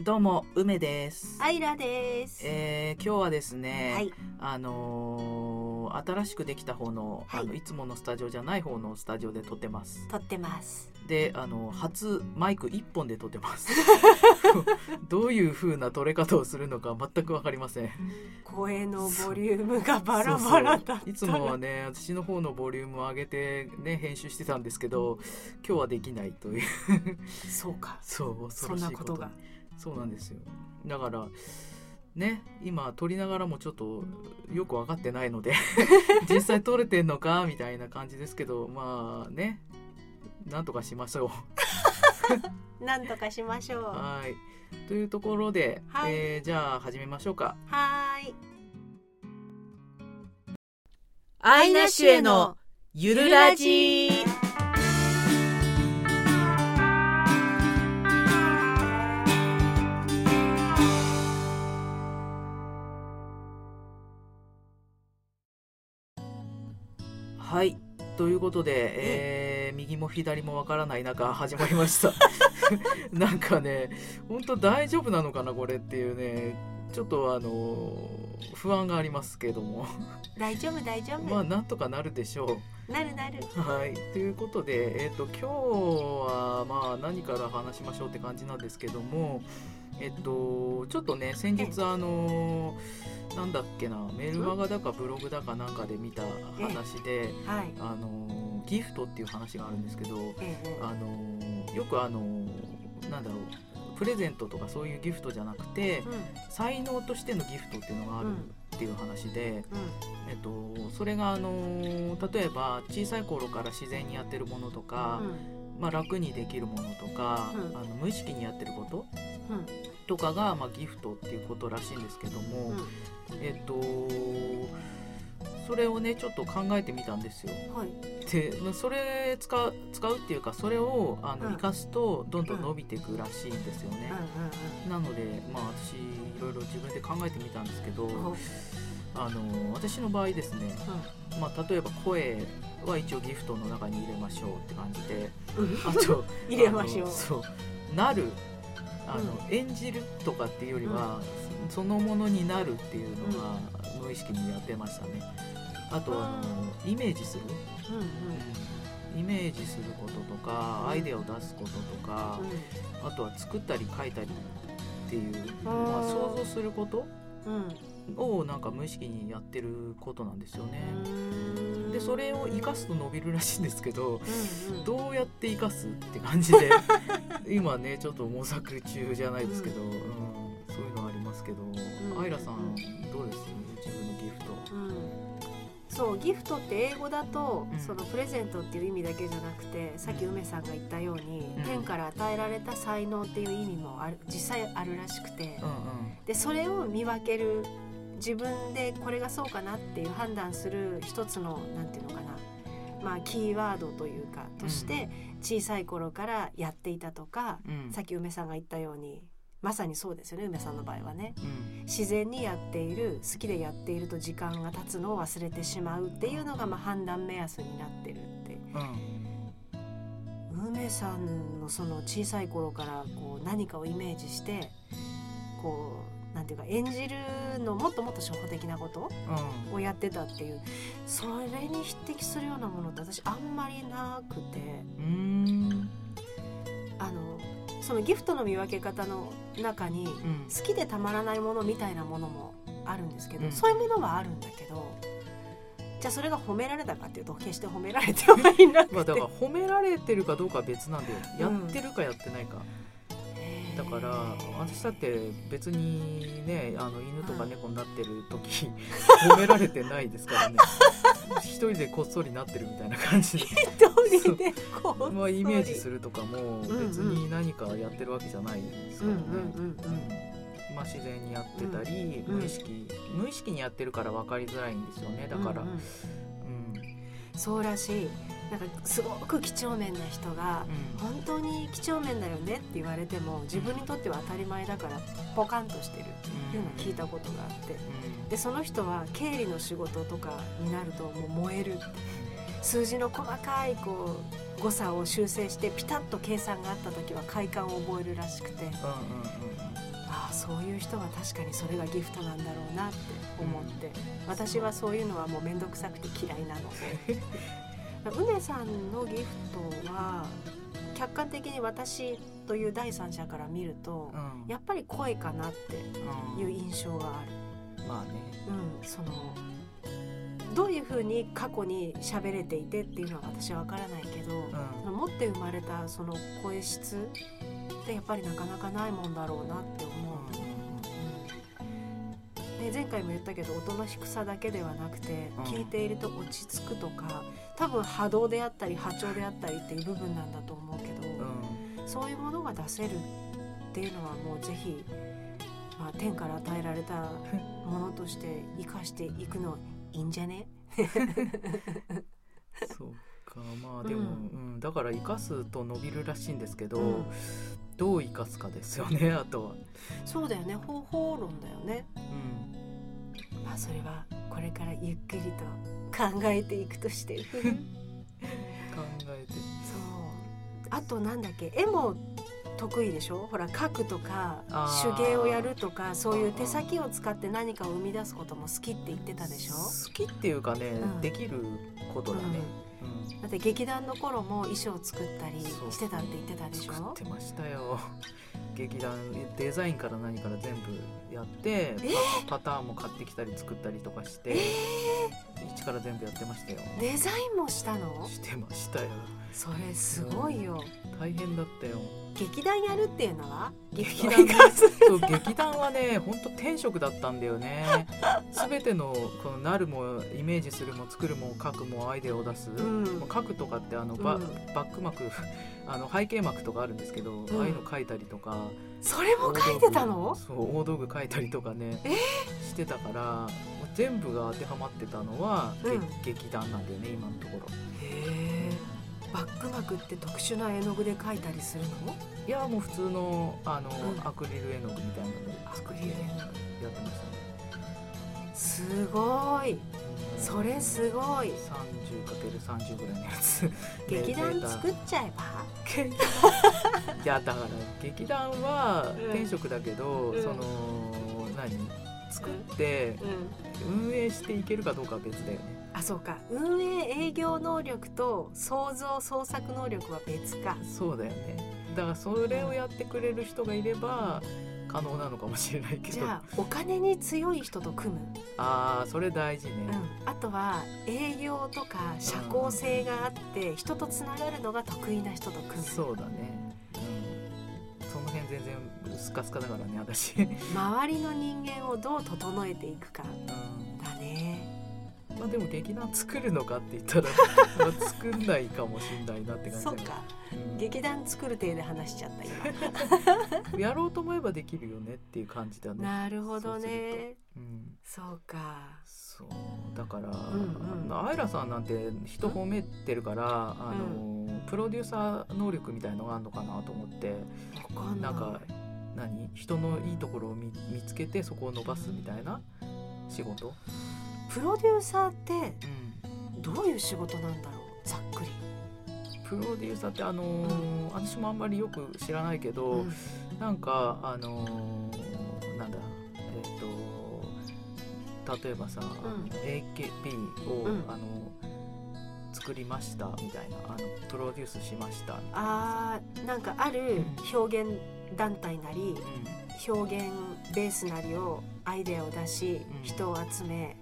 どうも梅です。アイラです。えー今日はですね、はい。あのー新しくできた方の、はいあのいつものスタジオじゃない方のスタジオで撮ってます。撮ってます。で、あの初マイク一本で撮ってます。どういう風な撮れ方をするのか全くわかりません。声のボリュームがバラバラだったら。そうそういつもはね、私の方のボリュームを上げてね編集してたんですけど、今日はできないという。そうか。そう恐そんろしいこになこととが。そうなんですよ。だからね今撮りながらもちょっとよく分かってないので 実際撮れてんのか？みたいな感じですけどまあねなんとかしましょう。なんとかしましょう。ははい。というところで、はい。えーじゃあ始めましょうか。ーい。アイナシュへのゆるラジ。はということで、え。ー右も左もわからない中始まりました。なんかね本当大丈夫なのかなこれっていうねちょっとあの不安がありますけども。大丈夫大丈夫。まあなんとかなるでしょうなるなる。はい、ということで、えー、と今日はまあ何から話しましょうって感じなんですけども、えっと、ちょっとね先日あのなんだっけなメルマガだかブログだかなんかで見た話で、はい。あのギフトっていう話があるんですけどええあのよくあのなんだろうプレゼントとかそういうギフトじゃなくてうん。才能としてのギフトっていうのがあるっていう話で。うん。えっと、それがあの例えば小さい頃から自然にやってるものとか、まあ、楽にできるものとか、うん。あの無意識にやってることうん。とかが、まあ、ギフトっていうことらしいんですけども、うん。えっとそれをねちょっと考えてみたんですよ。はい。でまあそれ使う使うっていうかそれをあの、うん生かすとどんどん伸びていくらしいんですよね。うなので、まあ、私いろいろ自分で考えてみたんですけど、あの私の場合ですねまあ、例えば声は一応ギフトの中に入れましょうって感じでうん。あと 入れましょう。そう。なるあの、演じるとかっていうよりは、そのものになるっていうのが無意識にやってましたね。あとあのイメージする、うんうん。イメージすることとかアイデアを出すこととかうあとは作ったり書いたりっていう、まあ、想像すること？ん。をなんか無意識にやってることなんですよね。うん。でそれを生かすと伸びるらしいんですけどうんうん。どうやって生かすって感じで 今ねちょっと模索中じゃないですけど、うん。そういうのありますけど、ん。アイラさうんんどうです？そうギフトって英語だと、うん。そのプレゼントっていう意味だけじゃなくてさっき梅さんが言ったように、うん。天から与えられた才能っていう意味もある実際あるらしくて。うんうん。でそれを見分ける自分でこれがそうかなっていう判断する一つのなんていうのかな。まあキーワードというかとして小さい頃からやっていたとか、うん。さっき梅さんが言ったようにまさにそうですよね梅さんの場合はね。うん。自然にやっている好きでやっていると時間が経つのを忘れてしまうっていうのがまあ判断目安になってるって。うん。梅さんのその小さい頃からこう何かをイメージしてこうなんていうか演じるのもっともっと初歩的なことをやってたっていうそれに匹敵するようなものって私あんまりなくて。うんうん。あのそのギフトの見分け方の中にうん。好きでたまらないものみたいなものもあるんですけど、うん。そういうものはあるんだけどじゃあそれが褒められたかっていうと決して褒められてはいなくて、まあだから褒められてるかどうかは別なんだよ。やうん。ってるかやってないか、だから私だって別にねあの犬とか猫になってる時 褒められてないですからね。一人でこっそりなってるみたいな感じで。一人でこう まあイメージするとかもん別に何かやってるわけじゃないですうんからね、まあ、自然にやってたり、うん無意識無意識にやってるから分かりづらいんですよね。だから、うんうん。うん。そうらしいなんかすごく几帳面な人がうん。本当に几帳面だよねって言われても自分にとっては当たり前だからポカンとしてるっていうのを聞いたことがあって。でその人は経理の仕事とかになるともう燃える数字の細かいこう誤差を修正してピタッと計算があった時は快感を覚えるらしくて、ああそういう人は確かにそれがギフトなんだろうなって思って、うん、私はそういうのはもう面倒くさくて嫌いなので うねさんのギフトは客観的に私という第三者から見ると、うん、やっぱり声かなっていう印象がある。まあね、うん、そのどういうふうに過去に喋れていてっていうのは私は分からないけど、うん、持って生まれたその声質ってやっぱりなかなかないもんだろうなって思う。うん、で前回も言ったけど音の低さだけではなくて、聞いていると落ち着くとか多分波動であったり波長であったりっていう部分なんだと思うけど、そういうものが出せるっていうのはもうぜひ、まあ、天から与えられたものとして生かしていくのいいんじゃね？そうかまあでも、うん、うん、だから生かすと伸びるらしいんですけど、うん、どう生かすかですよねあとは。そうだよね方法論だよね。うんまあそれはこれからゆっくりと考えていくとして 考えて。そう。あとなんだっけ？絵も得意でしょ？ほら書くとか手芸をやるとかそういう手先を使って何かを生み出すことも好きって言ってたでしょ？好きっていうかね、うん、できることだね、うん、だって劇団の頃も衣装作ったりしてたって言ってたでしょ？作ってましたよ。劇団デザインから何から全部やって、え？ー、パターンも買ってきたり作ったりとかして、えー、一から全部やってましたよ。デザインもしたの？してましたよ。それすごいよ、大変だったよ劇団やるっていうのは？劇団ねそう劇団はね本当天職だったんだよね。全てのこのなるもイメージするも作るも書くもアイデアを出す、うん、書くとかってあのバ,、うん、バック幕あの背景幕とかあるんですけど、うん、ああいうの書いたりとか。それも書いてたの？そう大道具書いたりとかね、え？ー、してたから全部が当てはまってたのは、劇団なんだよね今のところ。へえバック膜って特殊な絵の具で描いたりするの？いやもう普通のあの、うん、アクリル絵の具みたいなので。アクリル絵の具。やってましたね。すごい、それすごい。30×30 ぐらいのやつ。劇団作っちゃえば？いやだから劇団は天職だけど、うん、その何？作って、運営していけるかどうかは別だよねあそうか。運営営業能力と創造創作能力は別か。そうだよね。だからそれをやってくれる人がいれば可能なのかもしれないけど。じゃあお金に強い人と組む。ああそれ大事ね、うん、あとは営業とか社交性があって、人とつながるのが得意な人と組む。そうだね。うん。その辺全然スカスカだからね私。周りの人間をどう整えていくか、うん、だねまあでも劇団作るのかって言ったらまあ作んないかもしんないなって感じそうか、うん、劇団作る体で話しちゃった今。やろうと思えばできるよねっていう感じだね。なるほどね。うん、そうか。そう。だから、うんうん、アイラさんなんて人褒めてるから、あのプロデューサー能力みたいのがあるのかなと思って。なんか何？人のいいところを見見つけてそこを伸ばすみたいな仕事？プロデューサーってどういう仕事なんだろう？ざっくり。プロデューサーってあのーうん、私もあんまりよく知らないけど、うん、なんかあのー、なんだえっ、ー、と例えばさ、うん、AKB を、うん、あの作りましたみたいなあのプロデュースしましたあーなんかある表現団体なり、表現ベースなりをアイデアを出し、人を集め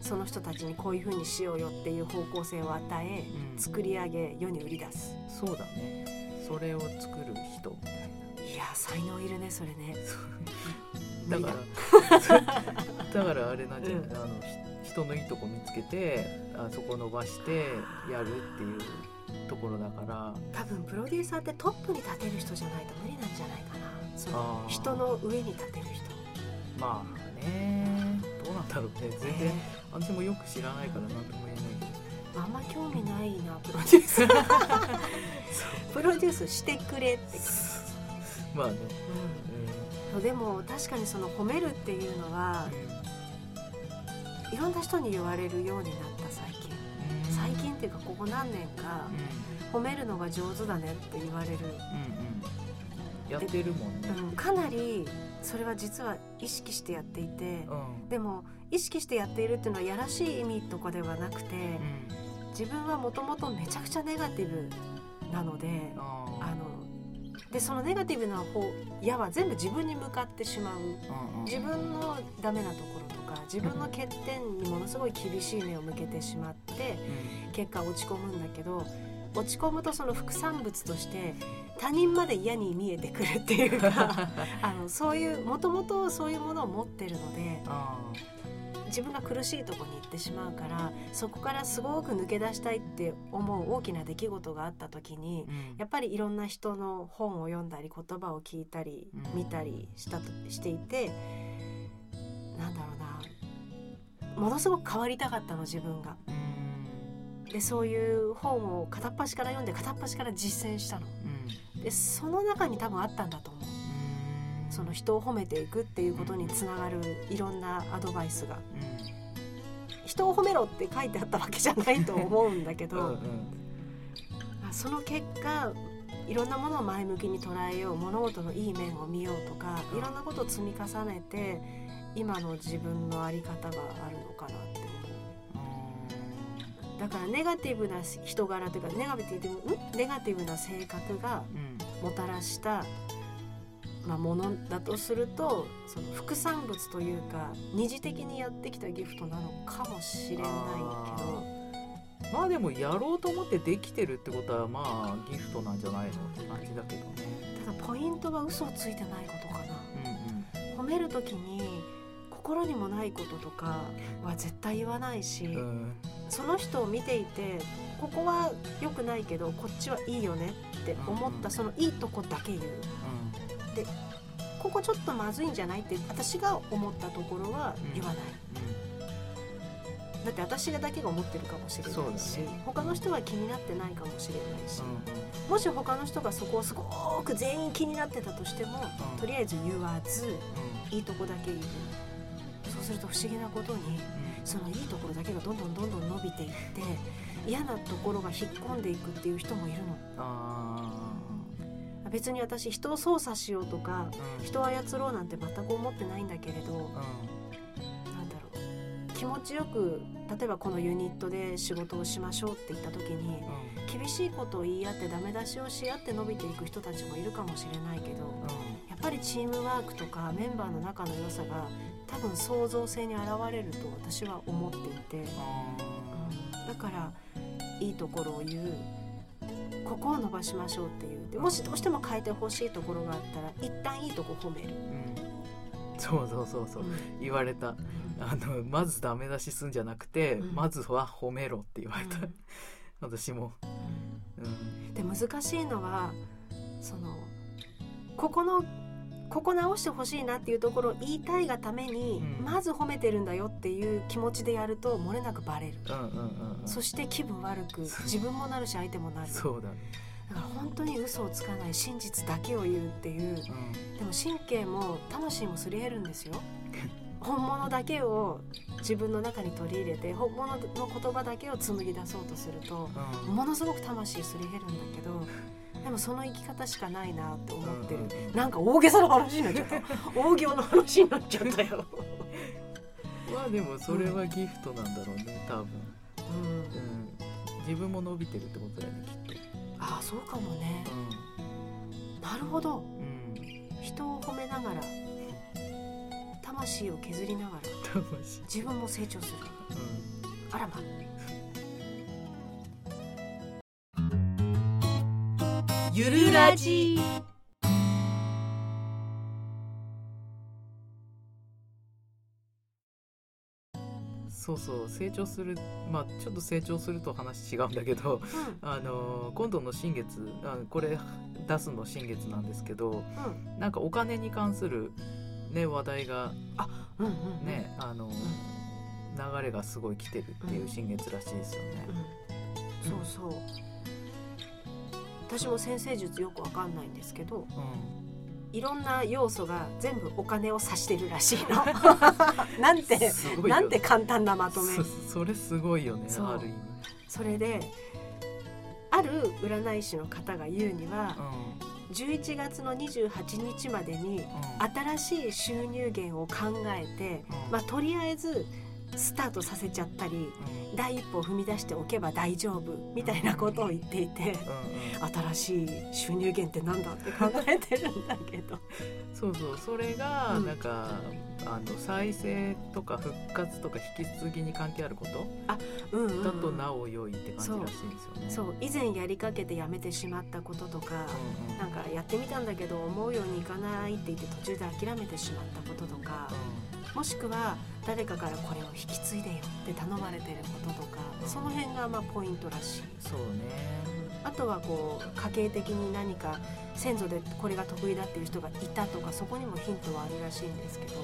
その人たちにこういうふうにしようよっていう方向性を与え、うん、作り上げ世に売り出す。そうだね。それを作る人みたいな。いや才能いるねそれね。だから だからあれなんじゃない、うん、あの人のいいとこ見つけてあそこ伸ばしてやるっていうところだから。多分プロデューサーってトップに立てる人じゃないと無理なんじゃないかな。その人の上に立てる人。まあねどうなんだろうね。全然、えー私もよく知らないから何とも言えないけど。あんま興味ないなプロデュース。プロデュースしてくれって。まあね、うん、でも確かにその褒めるっていうのは、うん、いろんな人に言われるようになった最近、最近っていうかここ何年か褒めるのが上手だねって言われる、うんうん、やってるもんね、うん、かなりそれは実は意識してやっていて、うん、でも意識してやっているっていうのはやらしい意味とかではなくて、うん、自分はもともとめちゃくちゃネガティブなのであのでそのネガティブな方矢は全部自分に向かってしまう、うんうん、自分のダメなところとか自分の欠点にものすごい厳しい目を向けてしまって、結果落ち込むんだけど落ち込むとその副産物として他人まで嫌に見えてくるっていうか あのそういうもともとそういうものを持ってるので自分が苦しいとこに行ってしまうからそこからすごく抜け出したいって思う大きな出来事があった時に、うん、やっぱりいろんな人の本を読んだり言葉を聞いたり、見たりしたとしていてなんだろうな。ものすごく変わりたかったの自分が。でそういう本を片っ端から読んで片っ端から実践したの。でその中に多分あったんだと思う。その人を褒めていくっていうことにつながるいろんなアドバイスが、人を褒めろって書いてあったわけじゃないと思うんだけど うん、その結果いろんなものを前向きに捉えよう物事のいい面を見ようとかいろんなことを積み重ねて今の自分の在り方があるのかなだからネガティブな人柄というかネガティブネガティブな性格がもたらしたまあ、ものだとするとその副産物というか二次的にやってきたギフトなのかもしれないけど。まあでもやろうと思ってできてるってことはまあギフトなんじゃないのって感じだけどね。ただポイントは嘘をついてないことかな、うんうん、褒める時に心にもないこととかは絶対言わないし、うん、その人を見ていてここは良くないけどこっちはいいよねって思ったそのいいとこだけ言う、でここちょっとまずいんじゃないって私が思ったところは言わない、うん、だって私がだけが思ってるかもしれないし、ね、他の人は気になってないかもしれないし、うん、もし他の人がそこをすごく全員気になってたとしても、うん、とりあえず言わず、いいとこだけ言うそうすると不思議なことに、そのいいところだけがどんどんどんどん伸びていって嫌なところが引っ込んでいくっていう人もいるの。別に私人を操作しようとか、うん、人を操ろうなんて全く思ってないんだけれど、うん、なんだろう。気持ちよく例えばこのユニットで仕事をしましょうって言った時に、うん、厳しいことを言い合ってダメ出しをし合って伸びていく人たちもいるかもしれないけど、やっぱりチームワークとかメンバーの仲の良さが多分創造性に現れると私は思っていて、だからいいところを言うここを伸ばしましょうっていう。でもしどうしても変えてほしいところがあったら一旦いいとこ褒める、うん、そうそうそうそう、うん、言われた。あのまずダメ出しすんじゃなくて、うん、まずは褒めろって言われた、私も、うん、で難しいのはそのここのここ直してほしいなっていうところを言いたいがために、うん、まず褒めてるんだよっていう気持ちでやると漏れなくバレる、そして気分悪く自分もなるし相手もなる。そうだ、ね、だから本当に嘘をつかない真実だけを言うっていう、うん、でも神経も魂もすり減るんですよ。本物だけを自分の中に取り入れて本物の言葉だけを紡ぎ出そうとすると、うん、ものすごく魂すり減るんだけどでもその生き方しかないなって思ってる、うん、なんか大げさな話になっちゃった。大行の話になっちゃったよ。まあでもそれはギフトなんだろうね多分、うん、うん、自分も伸びてるってことだよねきっと。ああそうかもね、うん、なるほど、うん、人を褒めながら魂を削りながら自分も成長する、うん、あらまゆるラジ。そうそう成長するまあちょっと成長すると話違うんだけど、うん、あの今度の新月あこれ出すの新月なんですけど、うん、なんかお金に関するね話題があ、うんうんうん、ねあの、うん、流れがすごい来てるっていう新月らしいですよね。そうそう私も先生術よくわかんないんですけど、いろんな要素が全部お金を指してるらしいの。なんてなんて簡単なまとめ。それすごいよねある意味。それである占い師の方が言うには、うん、11月の28日までに新しい収入源を考えて、うん、まあ、とりあえずスタートさせちゃったり、うん、第一歩踏み出しておけば大丈夫みたいなことを言っていて、新しい収入源って何だって考えてるんだけど。そうそう。それがなんか、あの再生とか復活とか引き継ぎに関係あること？あ、うんうんうん、だとなお良いって感じらしいんですよね。そう。以前やりかけてやめてしまったこととか、うんうん、なんかやってみたんだけど思うようにいかないって言って途中で諦めてしまったこととか、うん、もしくは誰かからこれを引き継いでよって頼まれてることとか、うん、その辺がまあポイントらしい。そうね。あとはこう家系的に何か先祖でこれが得意だっていう人がいたとかそこにもヒントはあるらしいんですけど、うん、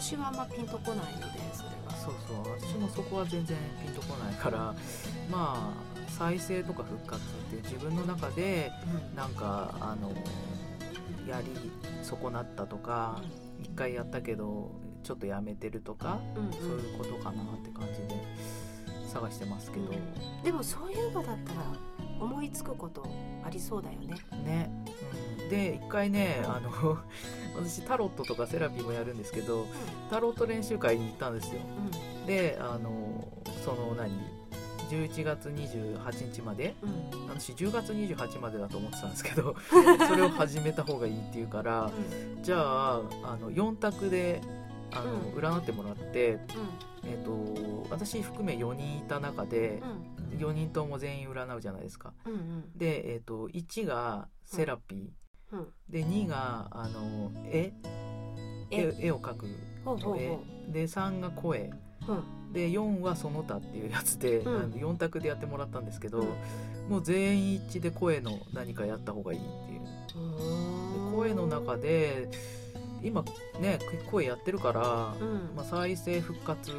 私はあんまピンとこないのでそれは。そうそう。私もそこは全然ピンとこないからまあ再生とか復活って自分の中でなんか、あのやり損なったとか一、回やったけどちょっとやめてるとか、うんうん、そういうことかなって感じで探してますけど、うん、でもそういうのだったら思いつくことありそうだよね。ね、うん、で一回ねあの 私タロットとかセラピーもやるんですけど、うん、タロット練習会に行ったんですよ。うん、であのその何11月28日まで、うん、私10月28までだと思ってたんですけど それを始めた方がいいっていうから、じゃああの4択であの、占ってもらって、えーと、私含め4人いた中で、4人とも全員占うじゃないですか。うんうん、で、えーと、1がセラピー、うん、で2があの絵。絵。を描くの絵。で3が声、うん、で4はその他っていうやつで、うん、4択でやってもらったんですけど、もう全員一致で声の何かやった方がいいっていう。で声の中で今ね声やってるから、まあ、再生復活引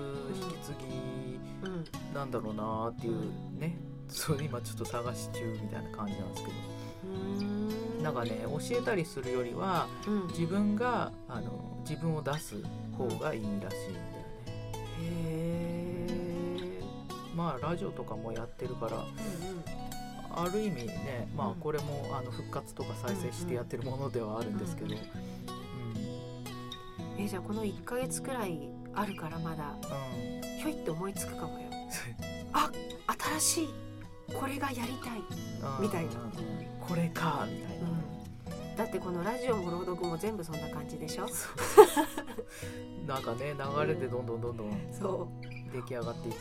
き継ぎなんだろうなっていうね、それ今ちょっと探し中みたいな感じなんですけど。なんかね教えたりするよりは、自分があの自分を出す方がいいらしい。ん。まあラジオとかもやってるから、うんうん。ある意味ね、まあ、これもあの復活とか再生してやってるものではあるんですけど、えじゃあこの1か月くらいあるからまだ、うん、ひょいって思いつくかもよ。あ新しい。これがやりたい。みたいな。これかみたいな、うん、だってこのラジオも朗読も全部そんな感じでしょ？なんかね流れでどんどんどんどんそう。出来上がっていって。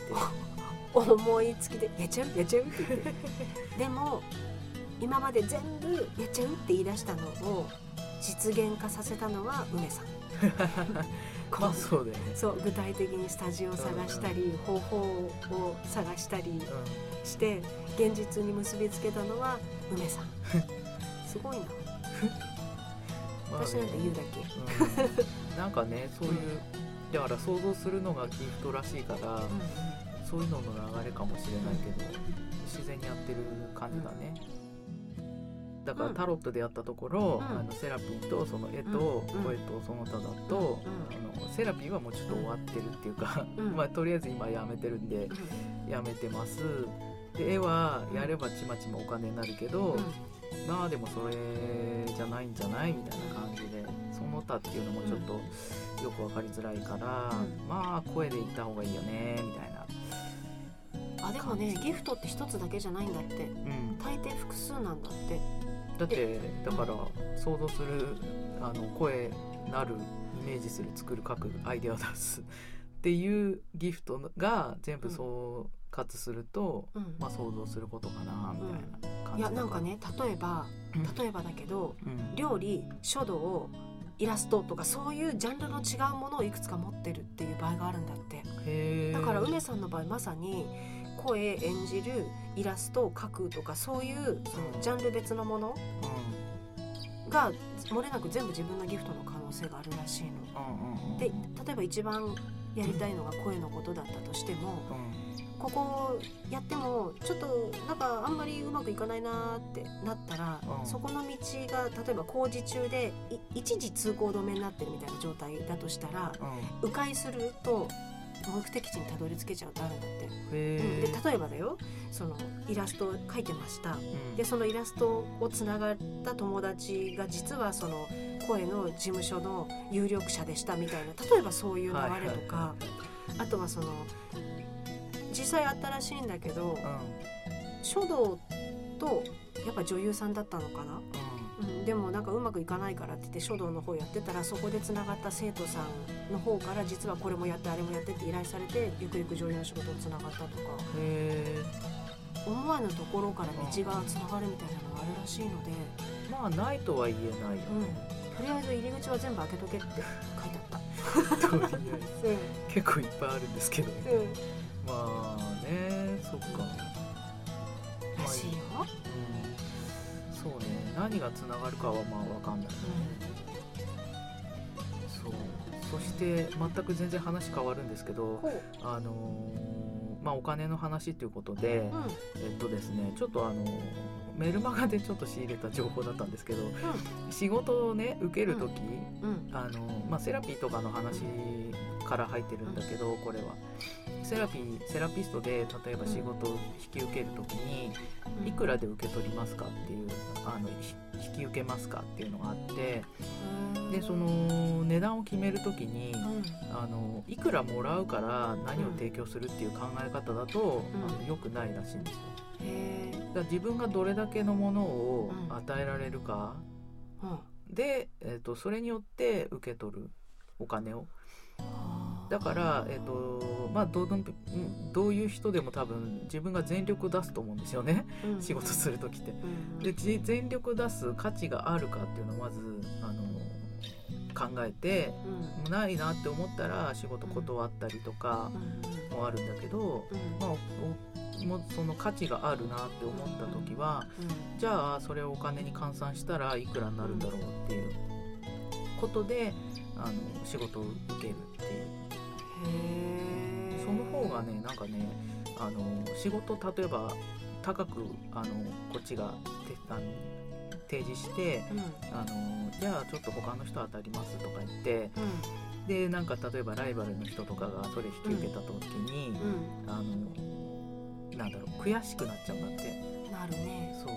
思いつきで「やっちゃう？やっちゃう」って言って。でも今まで全部「やっちゃう」って言い出したのを実現化させたのは梅さん。まあそうだよね。そう具体的にスタジオを探したり、うん、方法を探したりして、うん、現実に結びつけたのは梅さん。すごいな 私なんて言うだけ、うん、なんかねそういう、だから想像するのがギフトらしいから、うんうん、そういうのの流れかもしれないけど、自然にやってる感じだね、だからタロットでやったところ、あのセラピーとその絵と声とその他だと、あのセラピーはもうちょっと終わってるっていうか まあとりあえず今やめてるんでやめてます。で絵はやればちまちまお金になるけど、まあでもそれじゃないんじゃないみたいな感じでその他っていうのもちょっとよく分かりづらいから、まあ声で言った方がいいよねみたいな。あでもねギフトって一つだけじゃないんだって、うん、大抵複数なんだって。だってだから想像するあの声なるイメージする作る書くアイデアを出すっていうギフトが全部総括すると、うん、まあ、想像することかなみたいな感じ、いやなんかね例えば例えばだけど、うん、料理書道イラストとかそういうジャンルの違うものをいくつか持ってるっていう場合があるんだって。だから梅さんの場合まさに声演じるイラストを描くとかそういうそのジャンル別のものが漏れなく全部自分のギフトの可能性があるらしいの。で例えば一番やりたいのが声のことだったとしても、ここやってもちょっとなんかあんまりうまくいかないなってなったら、うん。そこの道が例えば工事中でい一時通行止めになってるみたいな状態だとしたらうん。迂回すると目的地にたどり着けちゃうってあるんだって。へうん。でえ例えばだよ。そのイラスト描いてました。うん。でそのイラストをつながった友達が実はその声の事務所の有力者でしたみたいな例えばそういう流れとか、あとはその実際あったらしいんだけどうん。書道とやっぱ女優さんだったのかな、うん、でもなんかうまくいかないからって言って書道の方やってたらそこでつながった生徒さんの方から実はこれもやってあれもやってって依頼されてゆくゆく女優の仕事につながったとか。思わぬところから道がつながるみたいなのがあるらしいので。まあないとは言えないようん、とりあえず入り口は全部開けとけって書いてあった。結構いっぱいあるんですけどん、うん、まあねそっか。まあらしいよ。うん。そうね。何がつながるかはまあわかんないそう。そして全く全然話変わるんですけどあのーまあお金の話ということで、うん、えっとですねちょっとあのメルマガでちょっと仕入れた情報だったんですけど仕事をね受ける時、うん、あのまあ、セラピーとかの話から入ってるんだけどこれは。セラピーセラピストで例えば仕事を引き受ける時にうん、いくらで受け取りますかっていうあのひ引き受けますかっていうのがあってでその値段を決める時にうん、あのいくらもらうから何を提供するっていう考え方だと、うん。あの良くないらしいんですよ。だ自分がどれだけのものをうん。与えられるかうん、で、えー、とそれによって受け取るお金をだから、えーとまあ、どのどういう人でも多分自分が全力を出すと思うんですよね。うん。仕事する時って。うん、でじ全力出す価値があるかっていうのをまずあの考えてうん、ないなって思ったら仕事断ったりとかうん、もあるんだけど、うん、まあ、おもうその価値があるなって思った時はじゃあそれをお金に換算したらいくらになるんだろうっていうことであの仕事を受けるっていうその方がねなんかねあの仕事例えば高くあのこっちがてあの提示してうん、あのじゃあちょっと他の人当たりますとか言ってうん、でなんか例えばライバルの人とかがそれ引き受けた時に、うん、あのなんだろう悔しくなっちゃうんだって。なるね。そう。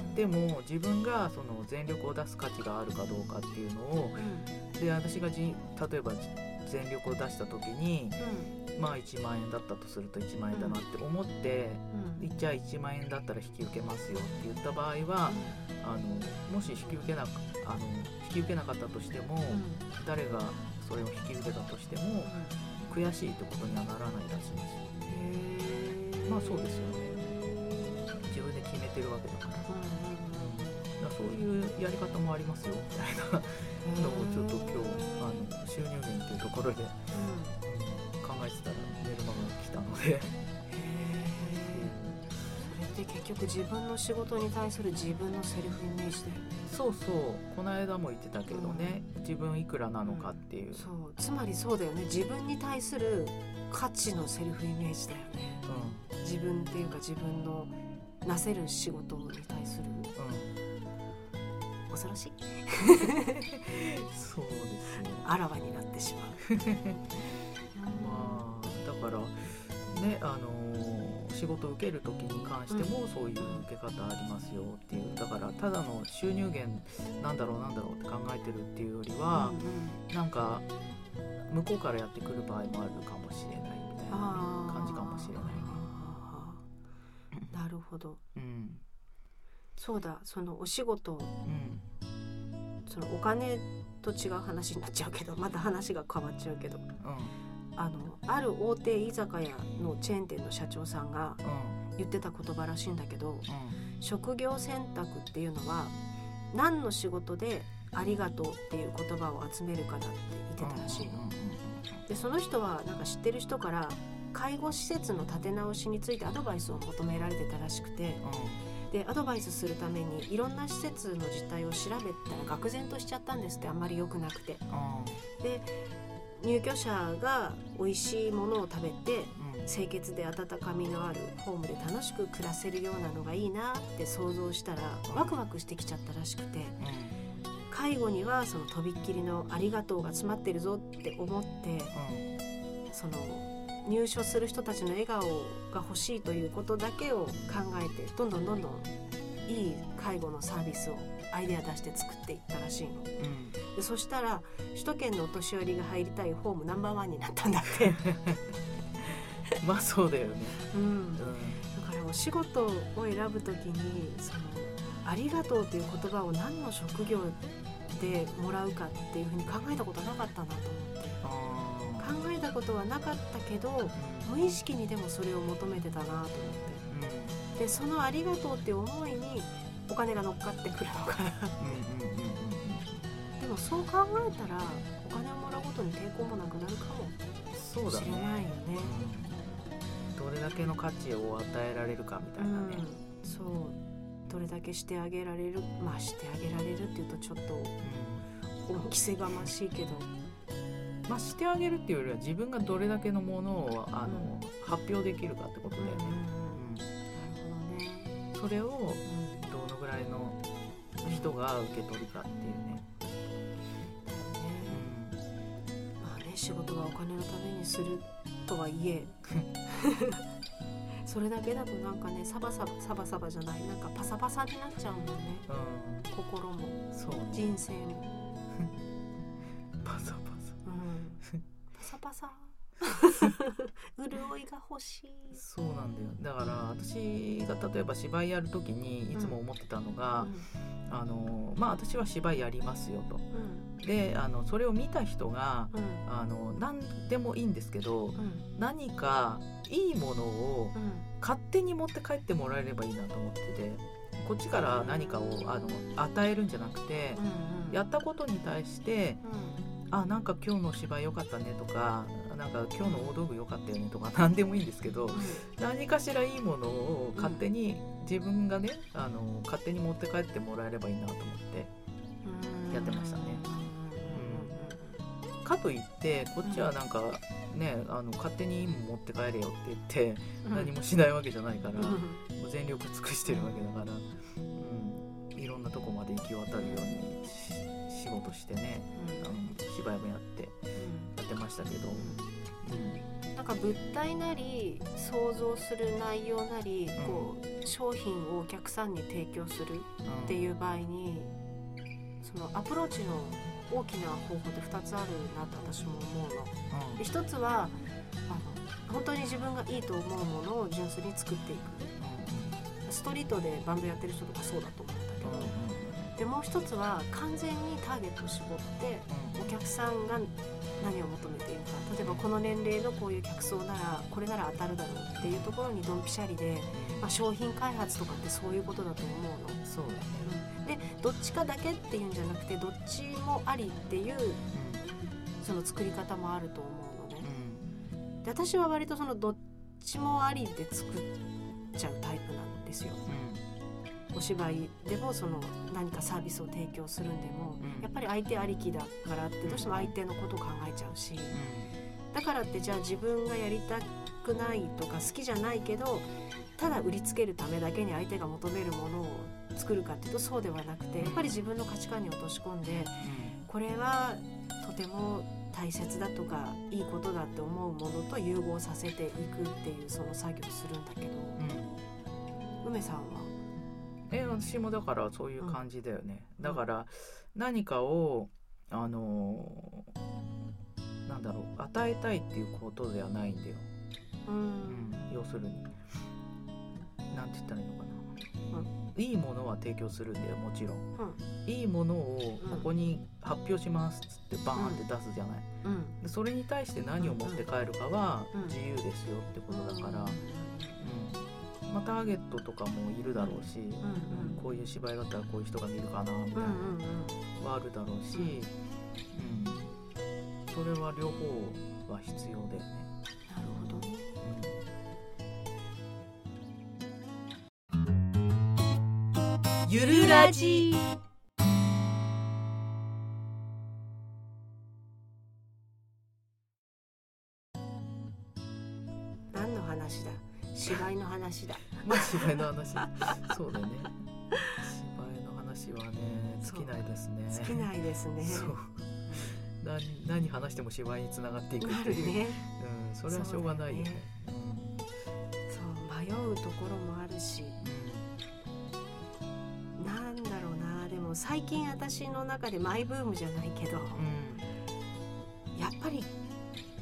うん。でも自分がその全力を出す価値があるかどうかっていうのをうん、で私がじ例えば全力を出した時にうん、まあ1万円だったとすると1万円だなって思って、うん、じゃあ1万円だったら引き受けますよって言った場合は、あのもし引き受けなくあの引き受けなかったとしても、うん、誰がそれを引き受けたとしても悔しいってことにはならないらしいんですよ。まあそうですよね。自分で決めてるわけだから。そういうやり方もありますよみたいな。うん、のをちょっと今日あの収入源っていうところで、うん。考えてたらメルマガが来たので。それって結局自分の仕事に対する自分のセルフイメージだよね。そうそう。この間も言ってたけどね、自分いくらなのかっていう、そう。つまりそうだよね。自分に対する価値のセルフイメージだよね。う自分っていうか自分のなせる仕事に対する。んうん、恐ろしい。そうですよあらわになってしまう。まあだからねあのー仕事を受ける時に関してもそういう受け方ありますよっていう。だからただの収入源なんだろうなんだろうって考えてるっていうよりは、なんか向こうからやってくる場合もあるかもしれないみたいな感じかもしれないね。いなるほど。うんそうだそのお仕事うん。そのお金と違う話になっちゃうけどまた話が変わっちゃうけど。うん。あのある大手居酒屋のチェーン店の社長さんがうん。言ってた言葉らしいんだけどうん。職業選択っていうのは何の仕事でありがとうっていう言葉を集めるかだって言ってたらしいの。でその人はなんか知ってる人から介護施設の立て直しについてアドバイスを求められてたらしくてでアドバイスするためにいろんな施設の実態を調べたら愕然としちゃったんですってあんまり良くなくて。で入居者が美味しいものを食べて清潔で温かみのあるホームで楽しく暮らせるようなのがいいなって想像したらワクワクしてきちゃったらしくて。介護にはそのとびっきりの「ありがとう」が詰まってるぞって思ってその入所する人たちの笑顔が欲しいということだけを考えてどんどんどんどんいい介護のサービスをアイデア出して作っていったらしいの。でそしたら首都圏のお年寄りが入りたいホームナンバーワンになったんだって。まあそうだよね、うん、だからお仕事を選ぶ時にその「ありがとう」という言葉を何の職業でもらうかっていうふうに考えたことなかったなと思って。考えたことはなかったけど、無意識にでもそれを求めてたなと思って、うん、でその「ありがとう」っていう思いにお金が乗っかってくるのかな。でもそう考えたらお金をもらうことに抵抗もなくなるかもしれないよね。どれだけの価値を与えられるかみたいなね、うん、そう。どれだけしてあげられるまあしてあげられるっていうとちょっと本気せがましいけど、まあ、してあげるっていうよりは自分がどれだけのものをあの、うん、発表できるかってことだよね。うん、それをどのぐらいの人が受け取るかっていうね。まあね仕事はお金のためにするとはいえ。それだけだとなんかねサバサバサバサバじゃない。なんかパサパサになっちゃうもんね、うん、心も。そう、人生も。パサパサパサ。潤いが欲しい。そうなんだよ。だから私が例えば芝居やる時にいつも思ってたのが、うん、あのまあ私は芝居やりますよと、うん、であのそれを見た人が、うん、あの何でもいいんですけど、何かいいものを勝手に持って帰ってもらえればいいなと思っててこっちから何かをあの与えるんじゃなくて、やったことに対して、あなんか今日の芝居良かったねとかなんか今日の大道具良かったよねとか 何でもいいんですけど、何かしらいいものを勝手に自分がねあの勝手に持って帰ってもらえればいいなと思ってやってましたね。かといってこっちはなんかね、あの勝手にいいもん持って帰れよって言って何もしないわけじゃないから、もう全力尽くしてるわけだから、うん、いろんなとこまで行き渡るように仕事してね、あの芝居もやってやってましたけど。うん、なんか物体なり想像する内容なり、こう商品をお客さんに提供するっていう場合に、そのアプローチの大きな方法で2つあるなと私も思うの。うん、で1つはあの本当に自分がいいと思うものを純粋に作っていく、うん、ストリートでバンドやってる人とかそうだと思うんだけど、うん、でもう一つは完全にターゲットを絞ってお客さんが何を求めているか。例えばこの年齢のこういう客層ならこれなら当たるだろうっていうところにドンピシャリで、まあ、商品開発とかってそういうことだと思うの。そうだね。でどっちかだけっていうんじゃなくてどっちもありっていう、その作り方もあると思うのね、で私は割とそのどっちもありで作っちゃうタイプなんですよ。お芝居でもその何かサービスを提供するんでも、やっぱり相手ありきだからってどうしても相手のことを考えちゃうし、だからってじゃあ自分がやりたくないとか好きじゃないけどただ売りつけるためだけに相手が求めるものを作るかっていうとそうではなくてやっぱり自分の価値観に落とし込んで、これはとても大切だとかいいことだって思うものと融合させていくっていうその作業するんだけど、うん、梅さんは？え私もだからそういう感じだよね、うん、だから何かをあのー、なんだろう与えたいっていうことではないんだよ、うん、うん、要するに。なんて言ったらいいのかな、うん。いいものは提供するんだよもちろん、うん、いいものをここに発表しますっつってバーンって出すじゃない、うん、でそれに対して何を持って帰るかは自由ですよってことだから、うんまあ、ターゲットとかもいるだろうし、うんこういう芝居だったらこういう人が見るかなみたいなはあるだろうし、うん。それは両方は必要だよね。ゆるラジ芝居の話だ。まあ芝居の話。そうだね。芝居の話はね尽きないですね。尽きないですね。そう。何何話しても芝居につながっていくっていう、ね、うん、それはしょうがないよね。そう迷うところもあるし、うん、なんだろうな。でも最近私の中でマイブームじゃないけど、うん、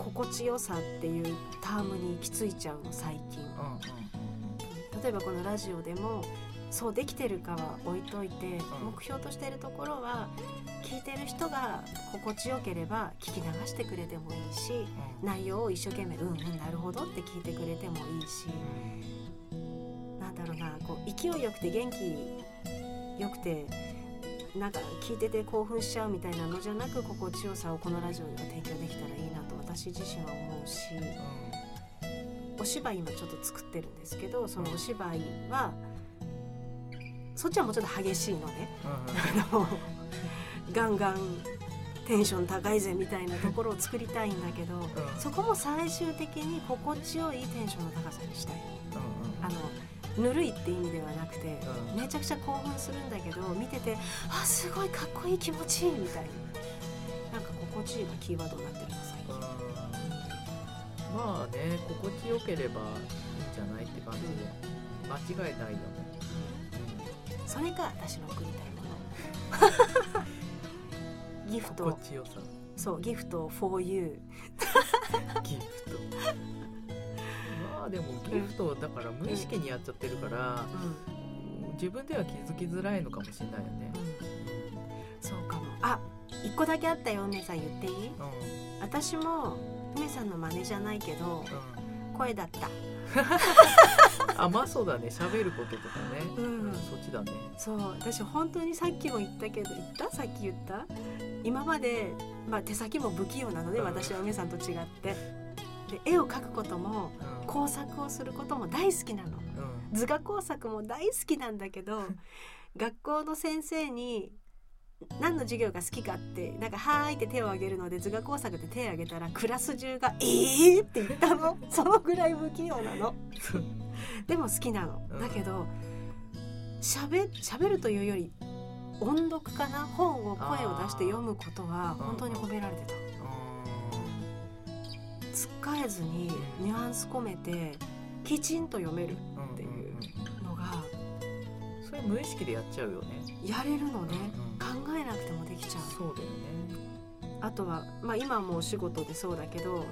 心地よさっていうタームに行き着いちゃうの最近、うん、例えばこのラジオでもそうできてるかは置いといて、目標としているところは聞いてる人が心地よければ聞き流してくれてもいいし、内容を一生懸命「うんうんなるほど」って聞いてくれてもいいし、うなんだろうなこう勢いよくて元気よくてなんか聞いてて興奮しちゃうみたいなのじゃなく心地よさをこのラジオには提供できたらいいなと私自身は思うし、お芝居今ちょっと作ってるんですけどそのお芝居は。そっちはもうちょっと激しいので、うん、ガンガンテンション高いぜみたいなところを作りたいんだけど、うん、そこも最終的に心地よいテンションの高さにしたい、うんうん、あのぬるいって意味ではなくて、うん、めちゃくちゃ興奮するんだけど見ててあすごいかっこいい気持ちいいみたいな。なんか心地いいがキーワードになってるまあね心地よければいいんじゃないって感じで、間違いないよね。それが私の送りたいものギフトそうギフト for you ギフトまあでもギフトだから無意識にやっちゃってるから、うん、自分では気づきづらいのかもしれないよね、うん、そうかも。あ一個だけあったよ梅さん言っていい、うん、私も梅さんの真似じゃないけど、声だった。あまあそうだね。喋ることとかね、うん、そっちだね。そう。私本当にさっきも言ったけど言った？さっき言った？今まで、まあ、手先も不器用なので、うん、私は梅さんと違って。で絵を描くことも、うん、工作をすることも大好きなの、図画工作も大好きなんだけど 学校の先生に何の授業が好きかってなんか「はーい」って手を挙げるので図画工作で手を挙げたらクラス中が「えー!」って言ったの。そのぐらい不器用なの。でも好きなの。だけどしゃべるというより音読かな？本を声を出して読むことは本当に褒められてた。つっかえずにニュアンス込めてきちんと読めるっていうのがそれ無意識でやっちゃうよね。やれるのね、うん考えなくてもできちゃう。そうだよね。あとは、まあ、今もお仕事でそうだけど、うん、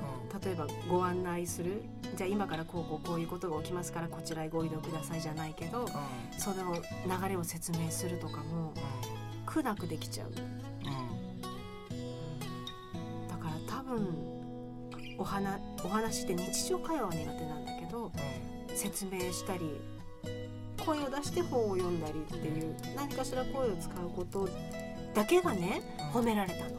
例えばご案内する。じゃあ今からこうこうこういうことが起きますからこちらへご移動くださいじゃないけど、うん、その流れを説明するとかも、うん、苦なくできちゃう、うん、だから多分お話お話って日常会話は苦手なんだけど、説明したり声を出して本を読んだりっていう何かしら声を使うことだけがね褒められたの。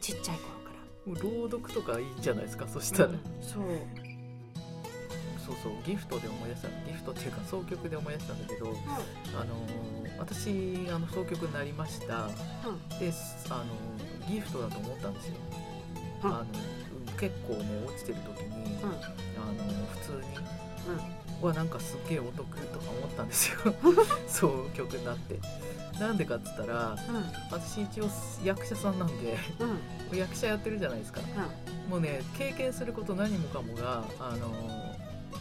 ちっちゃい頃から。もう朗読とかいいんじゃないですかそしたら、うん、そう。そうそうギフトで思い出したギフトっていうか総曲で思い出したんだけど、うん、あの私あの総曲になりました、うん、であのギフトだと思ったんですよ、あの結構ね落ちてる時に、あの普通に、はなんかすっげえお得とか思ったんですよ。そう曲になって。なんでかっつったら、うん、私一応役者さんなんで、うん、役者やってるじゃないですか、うん、もうね経験すること何もかもがあの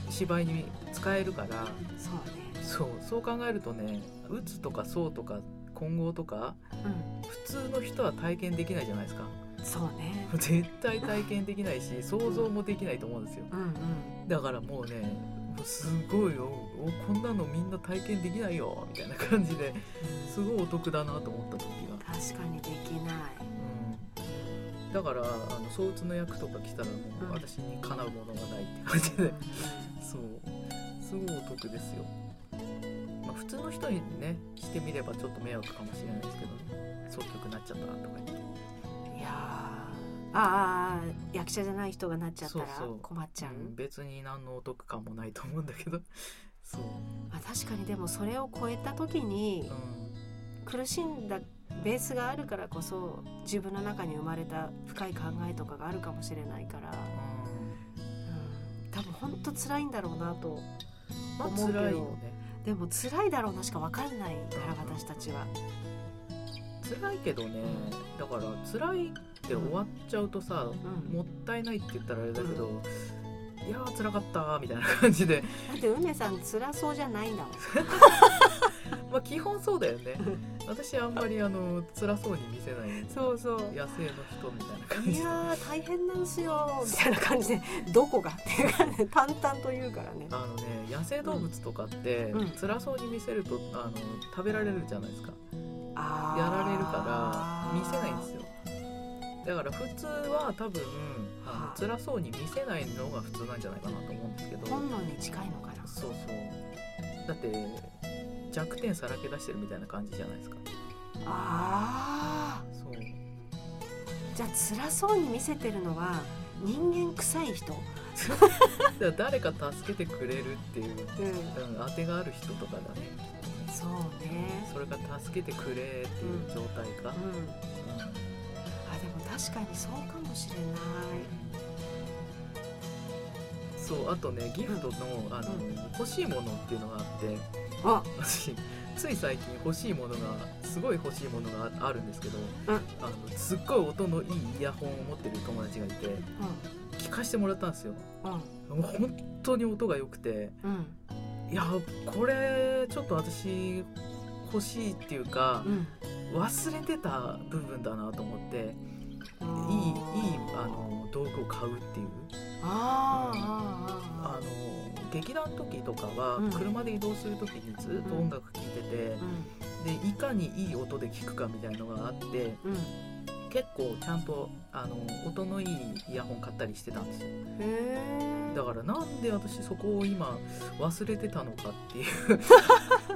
芝居に使えるからそうね。そうそう考えるとね打つとかそうとか混合とか、普通の人は体験できないじゃないですか。そうね。絶対体験できないし想像もできないと思うんですよ、うんうん、だからもうねすごいよ。こんなのみんな体験できないよ。みたいな感じですごいお得だなと思った時が確かにできない、うん、だからあの相打の役とか来たらもう私にかなうものがないって感じで、うん、そう。すごいお得ですよ。まあ普通の人にねしてみればちょっと迷惑かもしれないですけどね。総曲になっちゃったとか言って。いやああ役者じゃない人がなっちゃったら困っちゃう、うん、別に何のお得感もないと思うんだけど。そう。あ確かにでもそれを超えた時に、うん、苦しんだベースがあるからこそ自分の中に生まれた深い考えとかがあるかもしれないから、うん、多分本当辛いんだろうなとまあ思うけど。辛いよね。でも辛いだろうなしか分かんないから私たちは。辛いけどね。だから辛いって終わっちゃうとさ、うん。もったいないって言ったらあれだけど、いやー辛かったーみたいな感じで。だって梅さん辛そうじゃないんだもん。まあ基本そうだよね。私あんまりあの辛そうに見せないそうそう。野生の人みたいな感じいやー大変なんですよみたいな感じでどこがっていう感じで淡々と言うからね。あのね野生動物とかって、うん。辛そうに見せるとあの食べられるじゃないですか。やられるから見せないんですよだから普通は多分あはあの辛そうに見せないのが普通なんじゃないかなと思うんですけど。本能に近いのかな。そうそう。だって弱点さらけ出してるみたいな感じじゃないですか。あそう。ーじゃあ辛そうに見せてるのは人間臭い人？誰か助けてくれるっていう、うん。うん、当てがある人とかだね。そうね。それが助けてくれっていう状態か、うん。うん確かにそうかもしれない。そうあとねギフトのあの、うん。欲しいものっていうのがあってあ。私つい最近欲しいものがすごい欲しいものがああるんですけど、うん。あのすっごい音のいいイヤホンを持ってる友達がいて聞かせてもらったんですよ。うん。もう本当に音が良くてうん。いやこれちょっと私欲しいっていうかうん。忘れてた部分だなと思っていあの道具を買うっていう。あの劇団の時とかはうん。車で移動する時にずっと音楽聴いてて、ーでいかにいい音で聴くかみたいのがあって結構ちゃんとあの音のいいイヤホン買ったりしてたんですよ。だからなんで私そこを今忘れてたのかっていう。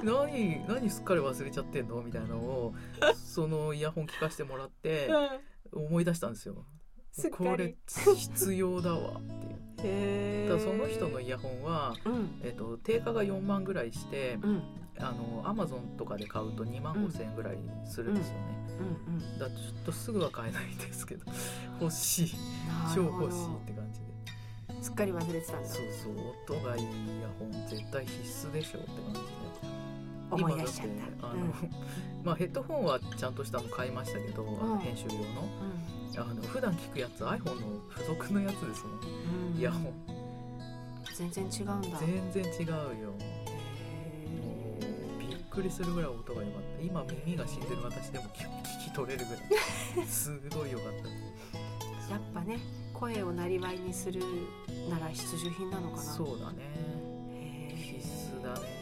何何すっかり忘れちゃってんの？みたいなのをそのイヤホン聞かせてもらって思い出したんですよ。これ必要だわっていう。へだその人のイヤホンは、うん。えっと定価が4万ぐらいしてうん。あのアマゾンとかで買うと2万5千円ぐらいするんですよね、うん。うん。だちょっとすぐは買えないんですけど 欲しい。超欲しいって感じで。すっかり忘れてたんだ。そうそう。音がいいイヤホン絶対必須でしょって感じで思い出しちゃった。今だってあの、まあヘッドホンはちゃんとしたの買いましたけど、あのうん編集用の。あの普段聞くやつ iPhone の付属のやつですもん。うん。うんイヤホン。全然違うんだ。全然違うよ。びっくりするぐらい音が良かった。今耳が死んでる私でも聞聞き取れるぐらい。すごい良かった。ーやっぱね声をなりわいにするなら必需品なのかな。そうだね。必須だね